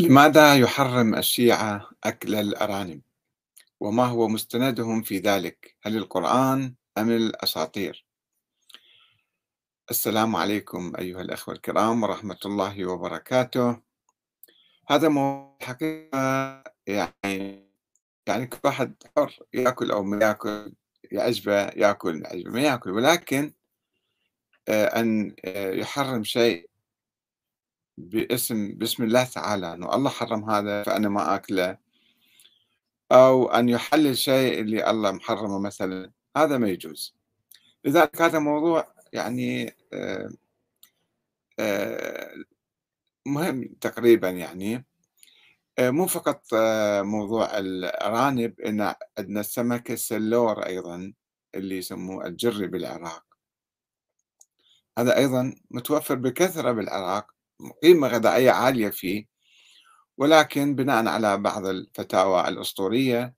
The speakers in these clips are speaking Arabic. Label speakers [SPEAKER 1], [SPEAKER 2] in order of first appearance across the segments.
[SPEAKER 1] لماذا يحرم الشيعة أكل الأرانب؟ وما هو مستندهم في ذلك؟ هل القرآن أم الأساطير؟ السلام عليكم أيها الأخوة الكرام ورحمة الله وبركاته. هذا موضوع حقيقة يعني يعني كل واحد حر يأكل أو ما يأكل يعجبه يأكل يعجبه ما يأكل ولكن آه، أن آه، يحرم شيء باسم بسم الله تعالى أنه الله حرم هذا فأنا ما آكله. أو أن يحلل شيء اللي الله محرمه مثلا. هذا ما يجوز. لذلك هذا موضوع يعني آه، آه، مهم تقريبا يعني. آه، مو فقط موضوع الأرانب إن عندنا السمك السلور أيضا اللي يسموه الجري بالعراق. هذا أيضا متوفر بكثرة بالعراق. قيمة غذائية عالية فيه ولكن بناء على بعض الفتاوى الأسطورية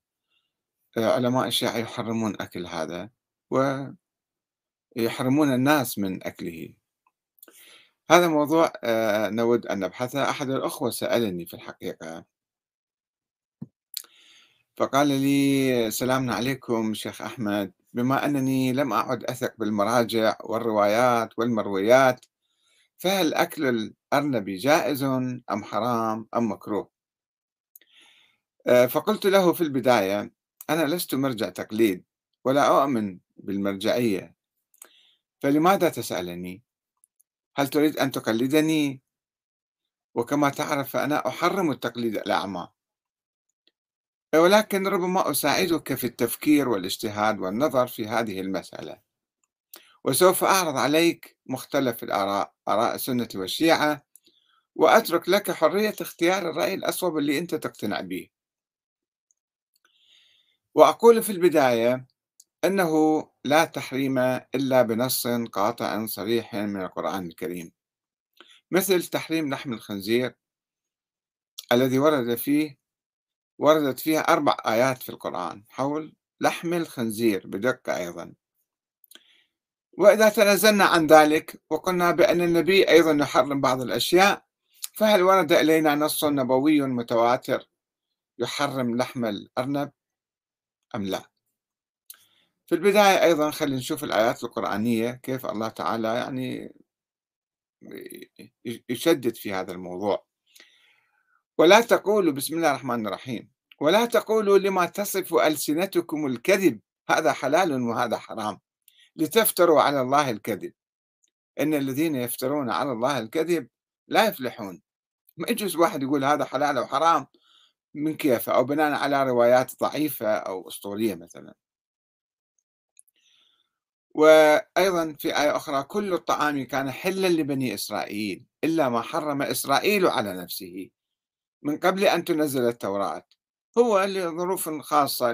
[SPEAKER 1] آه، علماء الشيعة يحرمون أكل هذا ويحرمون الناس من أكله. هذا موضوع آه، نود أن نبحثه. أحد الأخوة سألني في الحقيقة. فقال لي سلامنا عليكم شيخ أحمد. بما أنني لم أعد أثق بالمراجع والروايات والمرويات فهل أكل الأرنب جائز أم حرام أم مكروه؟ آه، فقلت له في البداية أنا لست مرجع تقليد ولا أؤمن بالمرجعية. فلماذا تسألني؟ هل تريد أن تقلدني؟ وكما تعرف فأنا أحرم التقليد الأعمى ولكن ربما أساعدك في التفكير والإجتهاد والنظر في هذه المسألة. وسوف أعرض عليك مختلف الآراء آراء السنة والشيعة وأترك لك حرية اختيار الرأي الأصوب اللي أنت تقتنع به وأقول في البداية أنه لا تحريم إلا بنص قاطع صريح من القرآن الكريم مثل تحريم لحم الخنزير الذي ورد فيه وردت فيها أربع آيات في القرآن حول لحم الخنزير بدقة أيضا. وإذا تنازلنا عن ذلك وقلنا بأن النبي أيضا يحرم بعض الأشياء فهل ورد إلينا نص نبوي متواتر يحرم لحم الأرنب أم لا؟ في البداية أيضا خلينا نشوف الآيات القرآنية كيف الله تعالى يعني يشدد في هذا الموضوع. ولا تقولوا بسم الله الرحمن الرحيم ولا تقولوا لما تصف ألسنتكم الكذب هذا حلال وهذا حرام. لتفتروا على الله الكذب. إن الذين يفترون على الله الكذب لا يفلحون. ما يجوز واحد يقول هذا حلال أو حرام من كيفه أو بناء على روايات ضعيفة أو أسطورية مثلا. وأيضا في آية أخرى كل الطعام كان حلا لبني إسرائيل إلا ما حرم إسرائيل على نفسه من قبل أن تنزل التوراة. هو لظروف خاصة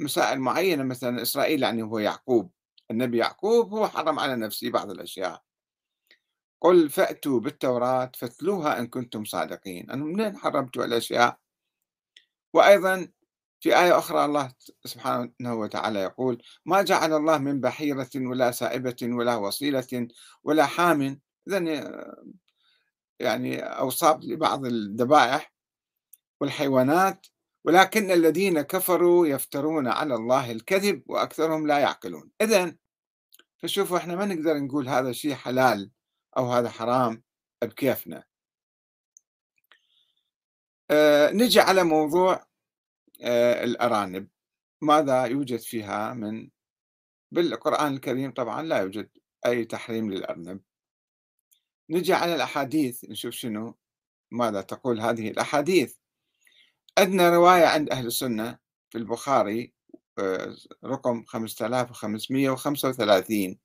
[SPEAKER 1] مسائل معينة مثلا إسرائيل يعني هو يعقوب النبي يعقوب هو حرم على نفسه بعض الأشياء. قل فأتوا بالتوراة فاتلوها إن كنتم صادقين. أنا منين حرمتوا الأشياء؟ وأيضا في آية أخرى الله سبحانه وتعالى يقول ما جعل الله من بحيرة ولا سائبة ولا وصيلة ولا حام إذن يعني أوصاف لبعض الذبائح والحيوانات. ولكن الذين كفروا يفترون على الله الكذب وأكثرهم لا يعقلون. إذا فشوفوا إحنا ما نقدر نقول هذا شيء حلال أو هذا حرام بكيفنا. أه نجي على موضوع أه الأرانب. ماذا يوجد فيها من؟ بالقرآن الكريم طبعا لا يوجد أي تحريم للأرنب. نجي على الأحاديث نشوف شنو؟ ماذا تقول هذه الأحاديث؟ عندنا رواية عند أهل السنة في البخاري آه، رقم 5535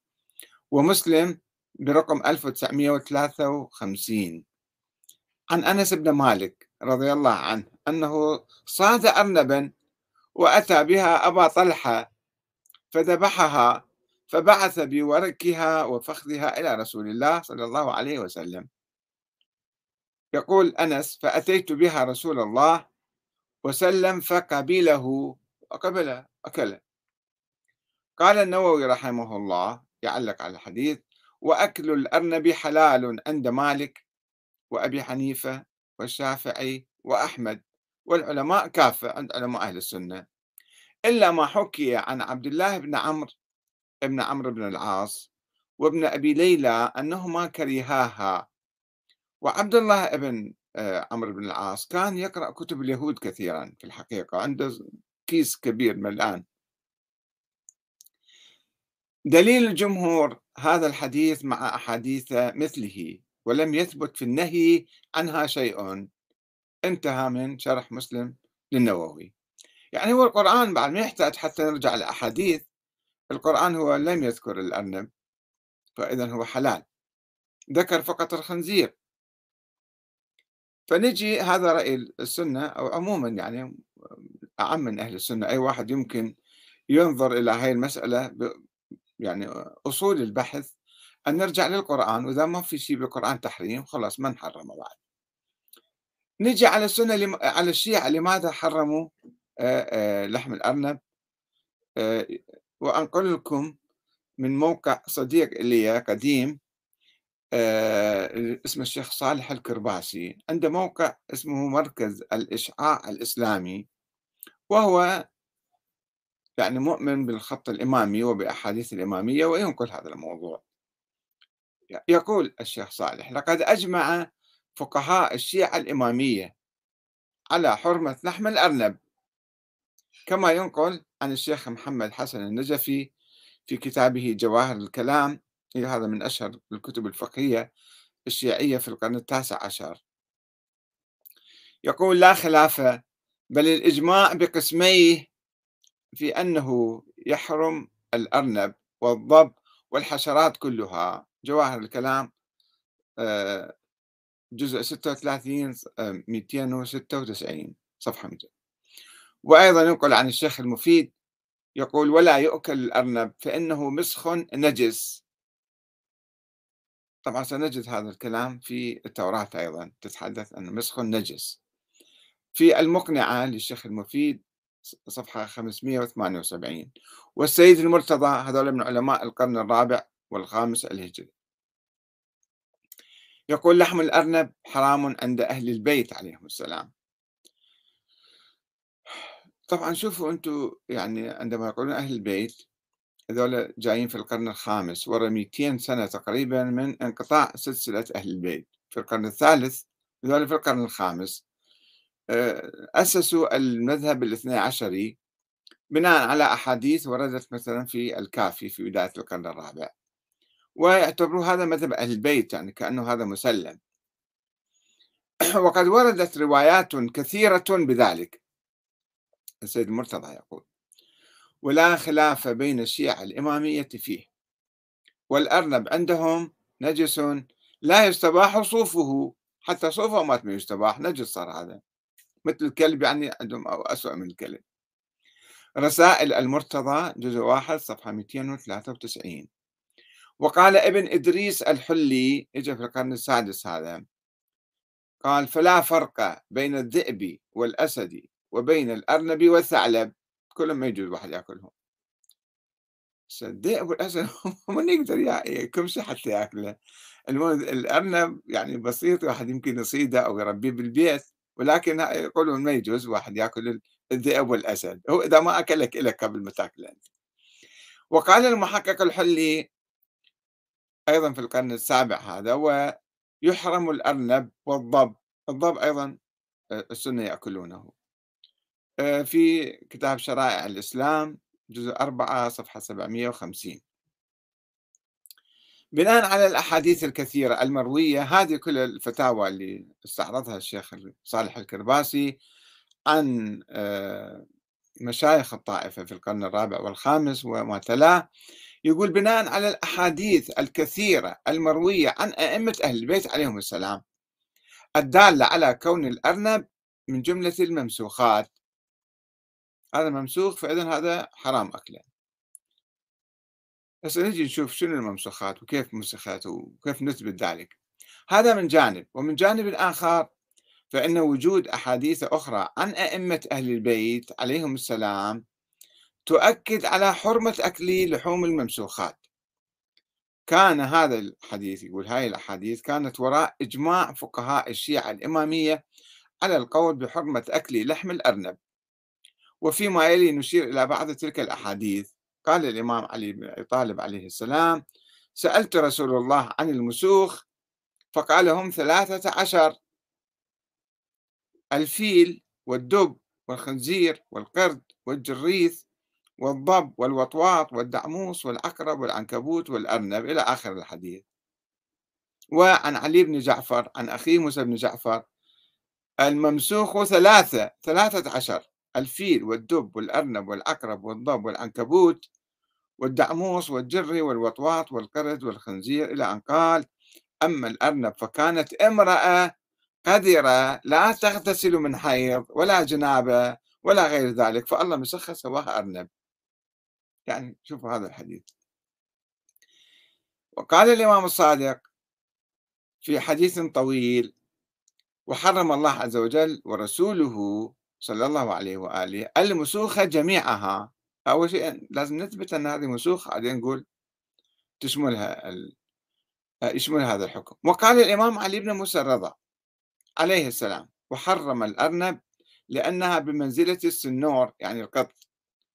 [SPEAKER 1] ومسلم برقم 1953 عن أنس بن مالك رضي الله عنه أنه صاد أرنبا وأتى بها أبا طلحة فذبحها فبعث بوركها وفخذها إلى رسول الله صلى الله عليه وسلم. يقول أنس فأتيت بها رسول الله وسلم فقبله وقبل أكله قال النووي رحمه الله يعلق على الحديث وأكل الأرنب حلال عند مالك وأبي حنيفة والشافعي وأحمد والعلماء كافة عند علماء أهل السنة. إلا ما حكي عن عبد الله بن عمرو بن عمرو بن العاص وابن أبي ليلى أنهما كرهاها. وعبد الله بن عمرو بن العاص. كان يقرأ كتب اليهود كثيرا في الحقيقة عنده كيس كبير ملآن دليل الجمهور هذا الحديث مع أحاديث مثله ولم يثبت في النهي عنها شيء. انتهى من شرح مسلم للنووي. يعني هو القرآن بعد ما يحتاج حتى نرجع لأحاديث القرآن هو لم يذكر الأرنب فإذا هو حلال. ذكر فقط الخنزير. فنجي هذا رأي السنة أو عموما يعني أعم من أهل السنة أي واحد يمكن ينظر إلى هاي المسألة يعني أصول البحث أن نرجع للقرآن وإذا ما في شيء بالقرآن تحريم خلاص ما نحرمه بعد نجي على السنة. على الشيعة لماذا حرموا لحم الأرنب وأنقل لكم من موقع صديق لي قديم اسمه الشيخ صالح الكرباسي عنده موقع اسمه مركز الإشعاع الإسلامي وهو يعني مؤمن بالخط الإمامي وبأحاديث الإمامية وينقل هذا الموضوع. يقول الشيخ صالح لقد أجمع فقهاء الشيعة الإمامية على حرمة لحم الأرنب كما ينقل عن الشيخ محمد حسن النجفي في كتابه جواهر الكلام هذا من أشهر الكتب الفقهية الشيعية في القرن التاسع عشر. يقول لا خلاف بل الإجماع بقسميه في أنه يحرم الأرنب والضب والحشرات كلها. جواهر الكلام آه، جزء 36 296 صفحة 200 وأيضا ينقل عن الشيخ المفيد يقول ولا يؤكل الأرنب فإنه مسخ نجس. طبعا سنجد هذا الكلام في التوراة أيضا تتحدث أن مسخ نجس في المقنعة للشيخ المفيد صفحة 578 والسيد المرتضى هذول من علماء القرن الرابع والخامس الهجري. يقول لحم الأرنب حرام عند أهل البيت عليهم السلام. طبعا شوفوا أنتم يعني عندما يقولون أهل البيت هذول جايين في القرن الخامس ورا 200 سنة تقريبا من انقطاع سلسلة أهل البيت. في القرن الثالث هذول في القرن الخامس آه، أسسوا المذهب الاثني عشري بناء على أحاديث وردت مثلا في الكافي في بداية القرن الرابع. ويعتبروا هذا مذهب أهل البيت يعني كأنه هذا مسلم. وقد وردت روايات كثيرة بذلك. السيد المرتضى يقول ولا خلاف بين الشيعة الإمامية فيه. والأرنب عندهم نجس لا يستباح صوفه حتى صوفه ما يستباح نجس صار هذا. مثل الكلب يعني عندهم أو أسوأ من الكلب. رسائل المرتضى جزء واحد صفحة 293 وقال ابن إدريس الحلي إجا في القرن السادس هذا قال فلا فرق بين الذئب والأسد وبين الأرنب والثعلب. كلهم ما يجوز واحد ياكلهم. الذئب والأسد من يقدر يكمشي حتى ياكله. الأرنب يعني بسيط واحد يمكن يصيده أو يربيه بالبيت ولكن يقولون ما يجوز واحد ياكل الذئب والأسد. هو إذا ما أكلك لك قبل ما تاكله أنت. وقال المحقق الحلي أيضا في القرن السابع هذا ويحرم الأرنب والضب. الضب أيضا آه، السنة يأكلونه. في كتاب شرائع الإسلام جزء 4 صفحة 750 بناء على الأحاديث الكثيرة المروية هذه كل الفتاوى اللي استعرضها الشيخ صالح الكرباسي عن آه، مشايخ الطائفة في القرن الرابع والخامس وما تلاه يقول بناء على الأحاديث الكثيرة المروية عن أئمة أهل البيت عليهم السلام الدالة على كون الأرنب من جملة الممسوخات هذا ممسوخ فإذا هذا حرام أكله هسه نجي نشوف شنو الممسوخات وكيف مسخت وكيف نثبت ذلك. هذا من جانب ومن جانب آخر فإن وجود أحاديث أخرى عن أئمة أهل البيت عليهم السلام تؤكد على حرمة أكل لحوم الممسوخات. كان هذا الحديث يقول هاي الأحاديث كانت وراء إجماع فقهاء الشيعة الإمامية على القول بحرمة أكل لحم الأرنب. وفيما يلي نشير إلى بعض تلك الأحاديث. قال الإمام علي بن أبي طالب عليه السلام سألت رسول الله عن المسوخ فقال هم ثلاثة عشر. الفيل والدب والخنزير والقرد والجريث والضب والوطواط والدعموس والعقرب والعنكبوت والأرنب إلى آخر الحديث. وعن علي بن جعفر عن أخيه موسى بن جعفر الممسوخ ثلاثة ثلاثة عشر. الفيل والدب والأرنب والعقرب والضب والعنكبوت والدعموس والجري والوطواط والقرد والخنزير إلى أن قال أما الأرنب فكانت امرأة قذرة لا تغتسل من حيض ولا جنابة ولا غير ذلك فالله مسخها سواها أرنب. يعني شوفوا هذا الحديث. وقال الإمام الصادق في حديث طويل وحرم الله عز وجل ورسوله صلى الله عليه وآله المسوخة جميعها. أول شيء لازم نثبت أن هذه مسوخة بعدين نقول تشملها ال... يشمل هذا الحكم. وقال الإمام علي بن موسى الرضا عليه السلام وحرم الأرنب لأنها بمنزلة السنور يعني القط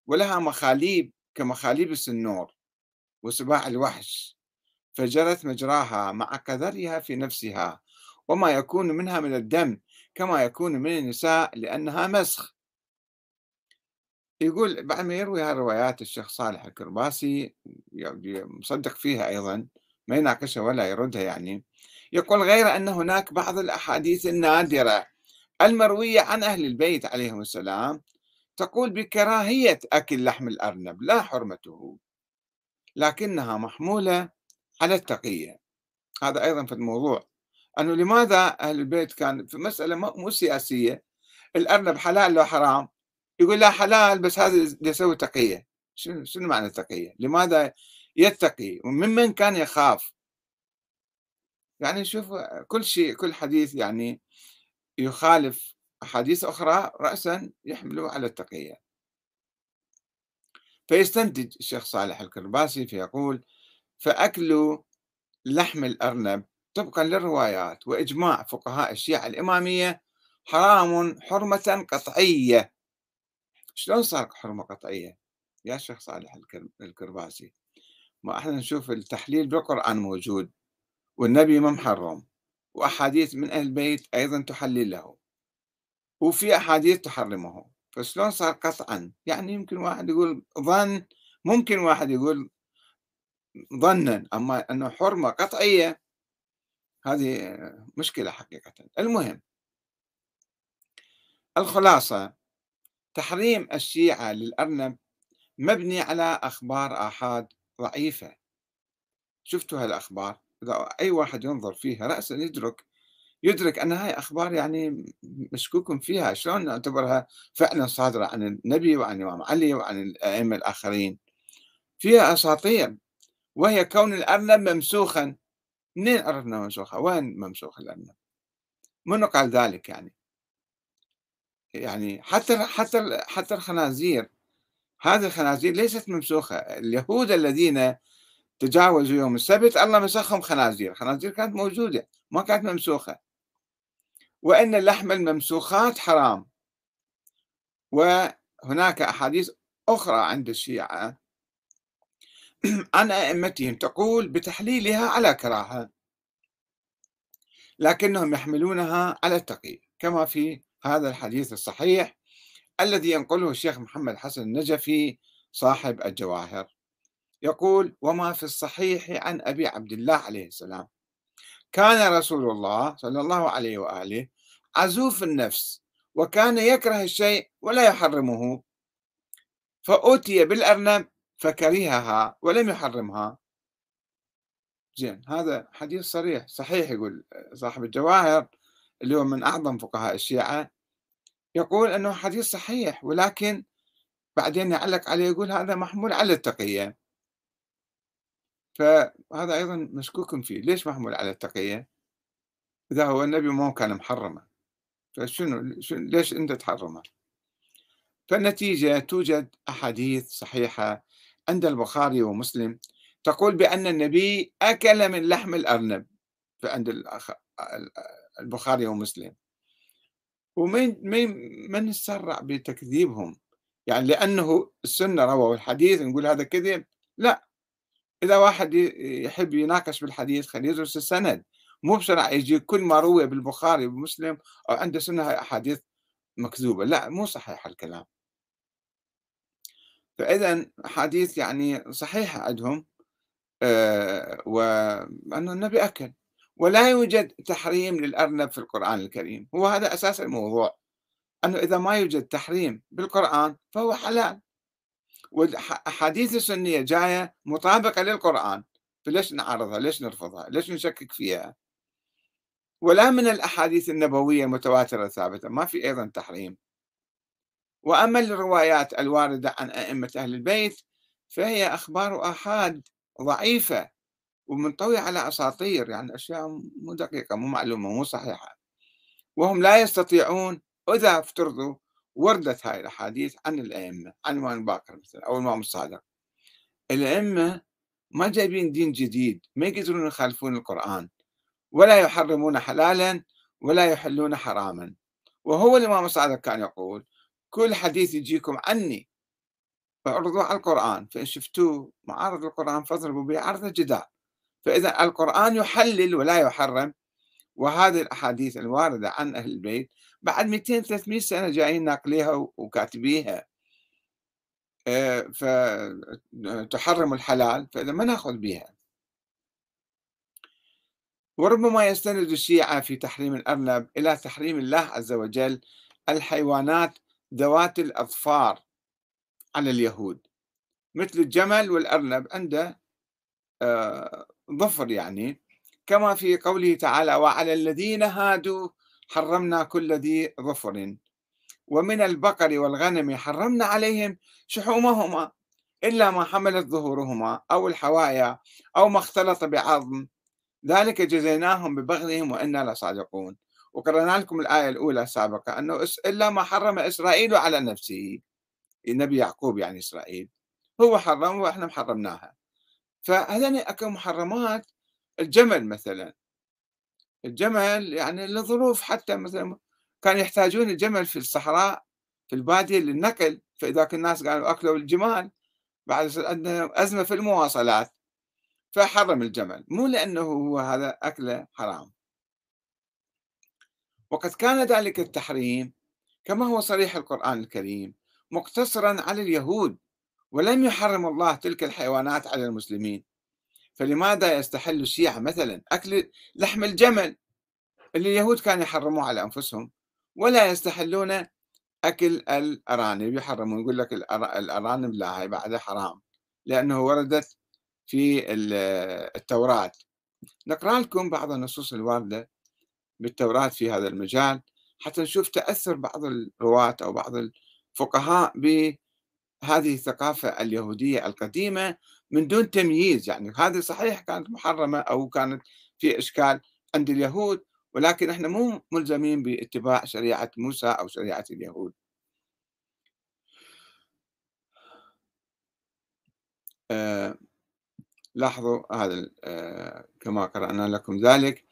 [SPEAKER 1] ولها مخاليب كمخاليب السنور وسباع الوحش فجرت مجراها مع كذرها في نفسها وما يكون منها من الدم كما يكون من النساء لأنها مسخ. يقول بعد ما يروي هالروايات الشيخ صالح الكرباسي مصدق فيها أيضا ما يناقشها ولا يردها يعني يقول غير أن هناك بعض الأحاديث النادرة المروية عن أهل البيت عليهم السلام تقول بكراهية أكل لحم الأرنب لا حرمته لكنها محمولة على التقية. هذا أيضا في الموضوع. أنه لماذا أهل البيت كان في مسألة مو سياسية الأرنب حلال لو حرام؟ يقول لا حلال بس هذا يسوي تقية. شنو شنو معنى التقية؟ لماذا يتقي؟ وممن كان يخاف؟ يعني شوف كل شيء كل حديث يعني يخالف أحاديث أخرى رأسا يحمله على التقية. فيستنتج الشيخ صالح الكرباسي فيقول فأكل لحم الأرنب طبقا للروايات وإجماع فقهاء الشيعة الإمامية حرام حرمة قطعية. شلون صار حرمة قطعية؟ يا شيخ صالح الكرباسي ما إحنا نشوف التحليل بالقرآن موجود والنبي ما محرم وأحاديث من أهل البيت أيضا تحلل له. وفي أحاديث تحرمه. فشلون صار قطعا؟ يعني يمكن واحد يقول ظن ممكن واحد يقول ظنا. أما أنه حرمة قطعية هذه مشكلة حقيقة. المهم الخلاصة تحريم الشيعة للأرنب مبني على أخبار آحاد ضعيفة. شفتوا هالأخبار؟ إذا أي واحد ينظر فيها رأسا يدرك يدرك أن هاي أخبار يعني مشكوك فيها. شلون نعتبرها فعلا صادرة عن النبي وعن الإمام علي وعن الأئمة الآخرين؟ فيها أساطير وهي كون الأرنب ممسوخا. منين عرفنا ممسوخة وين ممسوخ الأرنب منو قال ذلك يعني. يعني حتى حتى حتى الخنازير. هذه الخنازير ليست ممسوخة. اليهود الذين تجاوزوا يوم السبت الله مسخهم خنازير. خنازير كانت موجودة ما كانت ممسوخة. وأن اللحم الممسوخات حرام. وهناك أحاديث أخرى عند الشيعة عن أئمتهم تقول بتحليلها على كراهة لكنهم يحملونها على التقي كما في هذا الحديث الصحيح الذي ينقله الشيخ محمد حسن النجفي صاحب الجواهر. يقول وما في الصحيح عن أبي عبد الله عليه السلام. كان رسول الله صلى الله عليه وآله عزوف النفس وكان يكره الشيء ولا يحرمه فأتي بالأرنب فكرهها ولم يحرمها. زين هذا حديث صريح صحيح يقول صاحب الجواهر اللي هو من أعظم فقهاء الشيعة يقول أنه حديث صحيح ولكن بعدين يعلق عليه يقول هذا محمول على التقية. فهذا أيضا مشكوك فيه ليش محمول على التقية؟ إذا هو النبي ما كان محرمة. فشنو ليش أنت تحرمه؟ فالنتيجة توجد أحاديث صحيحة عند البخاري ومسلم تقول بأن النبي أكل من لحم الأرنب عند البخاري ومسلم. ومن من من يتسرع بتكذيبهم؟ يعني لأنه السنة رووا الحديث نقول هذا كذب؟ لا. إذا واحد يحب يناقش بالحديث خليه يدرس السند. مو بسرعة يجي كل ما روي بالبخاري ومسلم أو عنده سنة أحاديث مكذوبة. لا مو صحيح الكلام. فإذا أحاديث يعني صحيحة عندهم آه وأنه النبي أكل. ولا يوجد تحريم للأرنب في القرآن الكريم. هو هذا أساس الموضوع. أنه إذا ما يوجد تحريم بالقرآن فهو حلال. والأحاديث السنية جاية مطابقة للقرآن. فليش نعارضها ليش نرفضها؟ ليش نشكك فيها؟ ولا من الأحاديث النبوية المتواترة الثابتة ما في أيضا تحريم. وأما الروايات الواردة عن أئمة أهل البيت فهي أخبار آحاد ضعيفة ومنطوية على أساطير يعني أشياء مو دقيقة مو معلومة مو صحيحة. وهم لا يستطيعون إذا افترضوا وردت هاي الأحاديث عن الأئمة عن الإمام باكر مثلا أو الإمام الصادق. الأئمة ما جايبين دين جديد ما يقدرون يخالفون القرآن ولا يحرمون حلالا ولا يحلون حراما. وهو الإمام الصادق كان يقول كل حديث يجيكم عني فاعرضوه على القرآن فإن شفتوه معارض القرآن فاضربوا به عرض الجدار فإذا القرآن يحلل ولا يحرم وهذه الأحاديث الواردة عن أهل البيت بعد 200 300 سنة جايين ناقليها وكاتبيها. آه، فتحرم الحلال فإذا ما ناخذ بها وربما يستند الشيعة في تحريم الأرنب إلى تحريم الله عز وجل الحيوانات ذوات الأظفار على اليهود مثل الجمل والأرنب عنده آه، ظفر يعني. كما في قوله تعالى وعلى الذين هادوا حرمنا كل ذي ظفر. ومن البقر والغنم حرمنا عليهم شحومهما إلا ما حملت ظهورهما أو الحوايا أو ما اختلط بعظم. ذلك جزيناهم ببغيهم وإنا لصادقون. وقرأنا لكم الآية الأولى السابقة أنه إلا ما حرم إسرائيل على نفسه. النبي يعقوب يعني إسرائيل. هو حرم وإحنا محرمناها. فهذين أكو محرمات الجمل مثلا. الجمل يعني لظروف حتى مثلا كان يحتاجون الجمل في الصحراء في البادية للنقل. فإذا كان الناس قالوا أكلوا الجمال بعد عندنا أزمة في المواصلات. فحرم الجمل. مو لأنه هو هذا أكله حرام. وقد كان ذلك التحريم كما هو صريح القرآن الكريم مقتصرا على اليهود ولم يحرم الله تلك الحيوانات على المسلمين. فلماذا يستحل الشيعة مثلا أكل لحم الجمل اللي اليهود كانوا يحرموه على أنفسهم ولا يستحلون أكل الأرانب؟ يحرمون يقول لك الأرانب لا هي بعدها حرام لأنه وردت في التوراة. نقرأ لكم بعض النصوص الواردة بالتوراة في هذا المجال حتى نشوف تأثر بعض الرواة أو بعض الفقهاء بهذه الثقافة اليهودية القديمة من دون تمييز. يعني هذه صحيح كانت محرمة أو كانت في إشكال عند اليهود ولكن إحنا مو ملزمين باتباع شريعة موسى أو شريعة اليهود. آه لاحظوا هذا آه كما قرأنا لكم ذلك.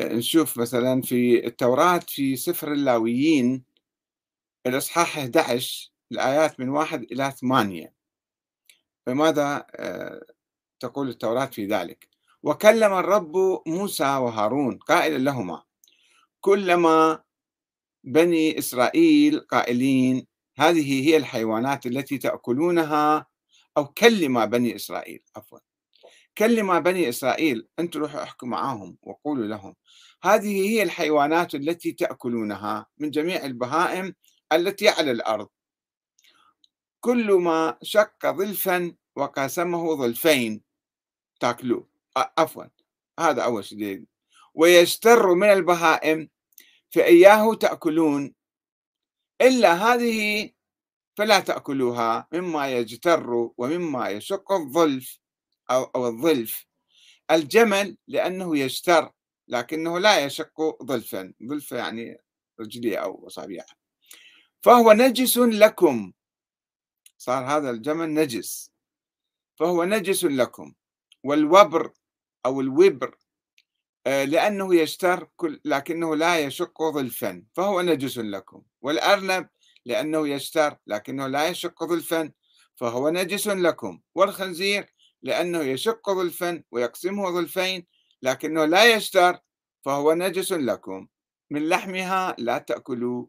[SPEAKER 1] نشوف مثلا في التوراة في سفر اللاويين الإصحاح 11 الآيات من واحد إلى ثمانية. فماذا آه، تقول التوراة في ذلك؟ وكلم الرب موسى وهارون قائلا لهما كلما بني إسرائيل قائلين هذه هي الحيوانات التي تأكلونها أو كلم بني إسرائيل عفوا. كلم بني إسرائيل أنتم روحوا احكوا معهم وقولوا لهم. هذه هي الحيوانات التي تأكلونها من جميع البهائم التي على الأرض. كل ما شق ظلفا وقاسمه ظلفين تاكلوه. عفوا هذا أول شيء ويستر من البهائم فإياه تأكلون. إلا هذه فلا تأكلوها مما يجتر ومما يشق الظلف. أو, أو الظلف. الجمل لأنه يجتر لكنه لا يشق ظلفا. ظلف يعني رجليه أو أصابعه فهو نجس لكم. صار هذا الجمل نجس. فهو نجس لكم. والوبر أو الوبر آه، لأنه يشتر كل لكنه لا يشق ظلفا. فهو نجس لكم. والأرنب لأنه يشتر لكنه لا يشق ظلفا. فهو نجس لكم. والخنزير لأنه يشق ظلفا ويقسمه ظلفين لكنه لا يشتر فهو نجس لكم. من لحمها لا تأكلوا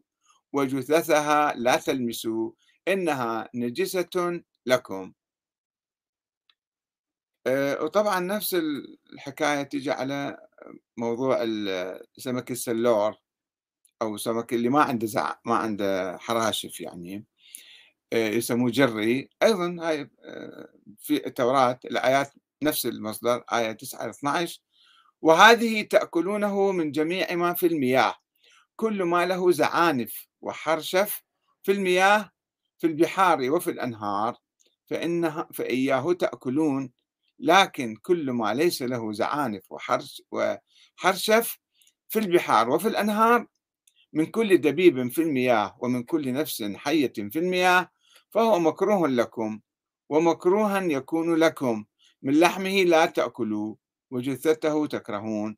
[SPEAKER 1] وجثثها لا تلمسوا إنها نجسة لكم. آه، وطبعا نفس الحكاية تجي على موضوع سمك السلور أو سمك اللي ما عنده زع ما عنده حراشف يعني. يسموه جري. أيضا هاي آه، في التوراة الآيات نفس المصدر آية 9 12 وهذه تأكلونه من جميع ما في المياه. كل ما له زعانف وحرشف في المياه في البحار وفي الأنهار فإنها فإياه تأكلون. لكن كل ما ليس له زعانف وحرش وحرشف في البحار وفي الأنهار من كل دبيب في المياه ومن كل نفس حية في المياه فهو مكروه لكم ومكروها يكون لكم. من لحمه لا تأكلوا وجثته تكرهون.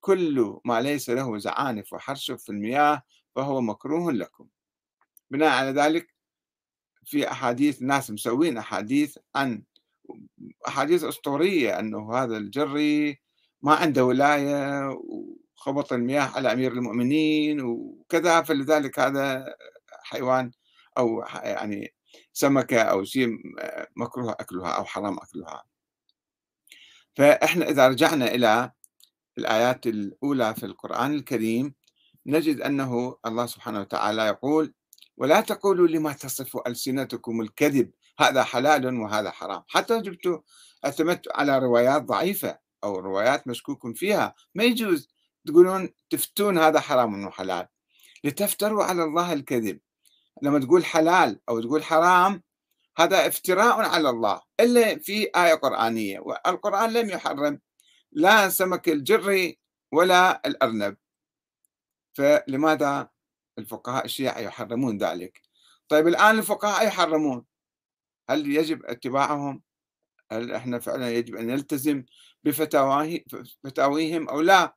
[SPEAKER 1] كل ما ليس له زعانف وحرشف في المياه فهو مكروه لكم. بناء على ذلك في أحاديث ناس مسوين أحاديث عن أحاديث أسطورية أنه هذا الجري ما عنده ولاية وخبط المياه على أمير المؤمنين وكذا فلذلك هذا حيوان أو يعني سمكة أو شيء مكروه أكلها أو حرام أكلها. فإحنا إذا رجعنا إلى الآيات الأولى في القرآن الكريم نجد أنه الله سبحانه وتعالى يقول ولا تقولوا لما تصف ألسنتكم الكذب هذا حلال وهذا حرام. حتى جبت اعتمدت على روايات ضعيفة أو روايات مشكوك فيها ما يجوز تقولون تفتون هذا حرام وحلال. لتفتروا على الله الكذب. لما تقول حلال أو تقول حرام هذا افتراء على الله إلا في آية قرآنية والقرآن لم يحرم لا سمك الجري ولا الأرنب. فلماذا الفقهاء الشيعة يحرمون ذلك؟ طيب الآن الفقهاء يحرمون؟ هل يجب اتباعهم؟ هل إحنا فعلا يجب أن نلتزم بفتاويهم أو لا؟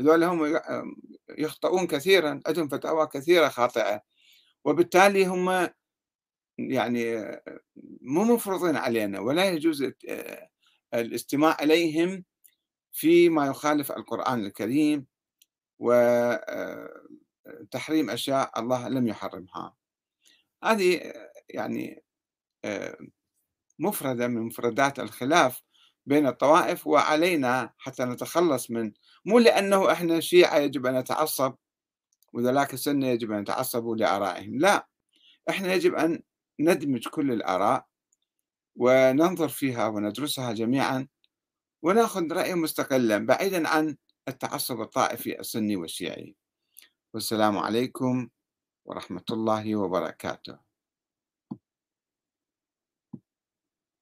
[SPEAKER 1] هذول هم يخطئون كثيرا عندهم فتاوى كثيرة خاطئة. وبالتالي هم يعني مو مفروضين علينا ولا يجوز الاستماع إليهم فيما يخالف القرآن الكريم وتحريم أشياء الله لم يحرمها. هذه يعني مفردة من مفردات الخلاف بين الطوائف وعلينا حتى نتخلص من مو لأنه إحنا شيعة يجب أن نتعصب وذلاك السنة يجب أن يتعصبوا لآرائهم. لا إحنا يجب أن ندمج كل الآراء وننظر فيها وندرسها جميعا ونأخذ رأي مستقلا بعيدا عن التعصب الطائفي السني والشيعي. والسلام عليكم ورحمة الله وبركاته.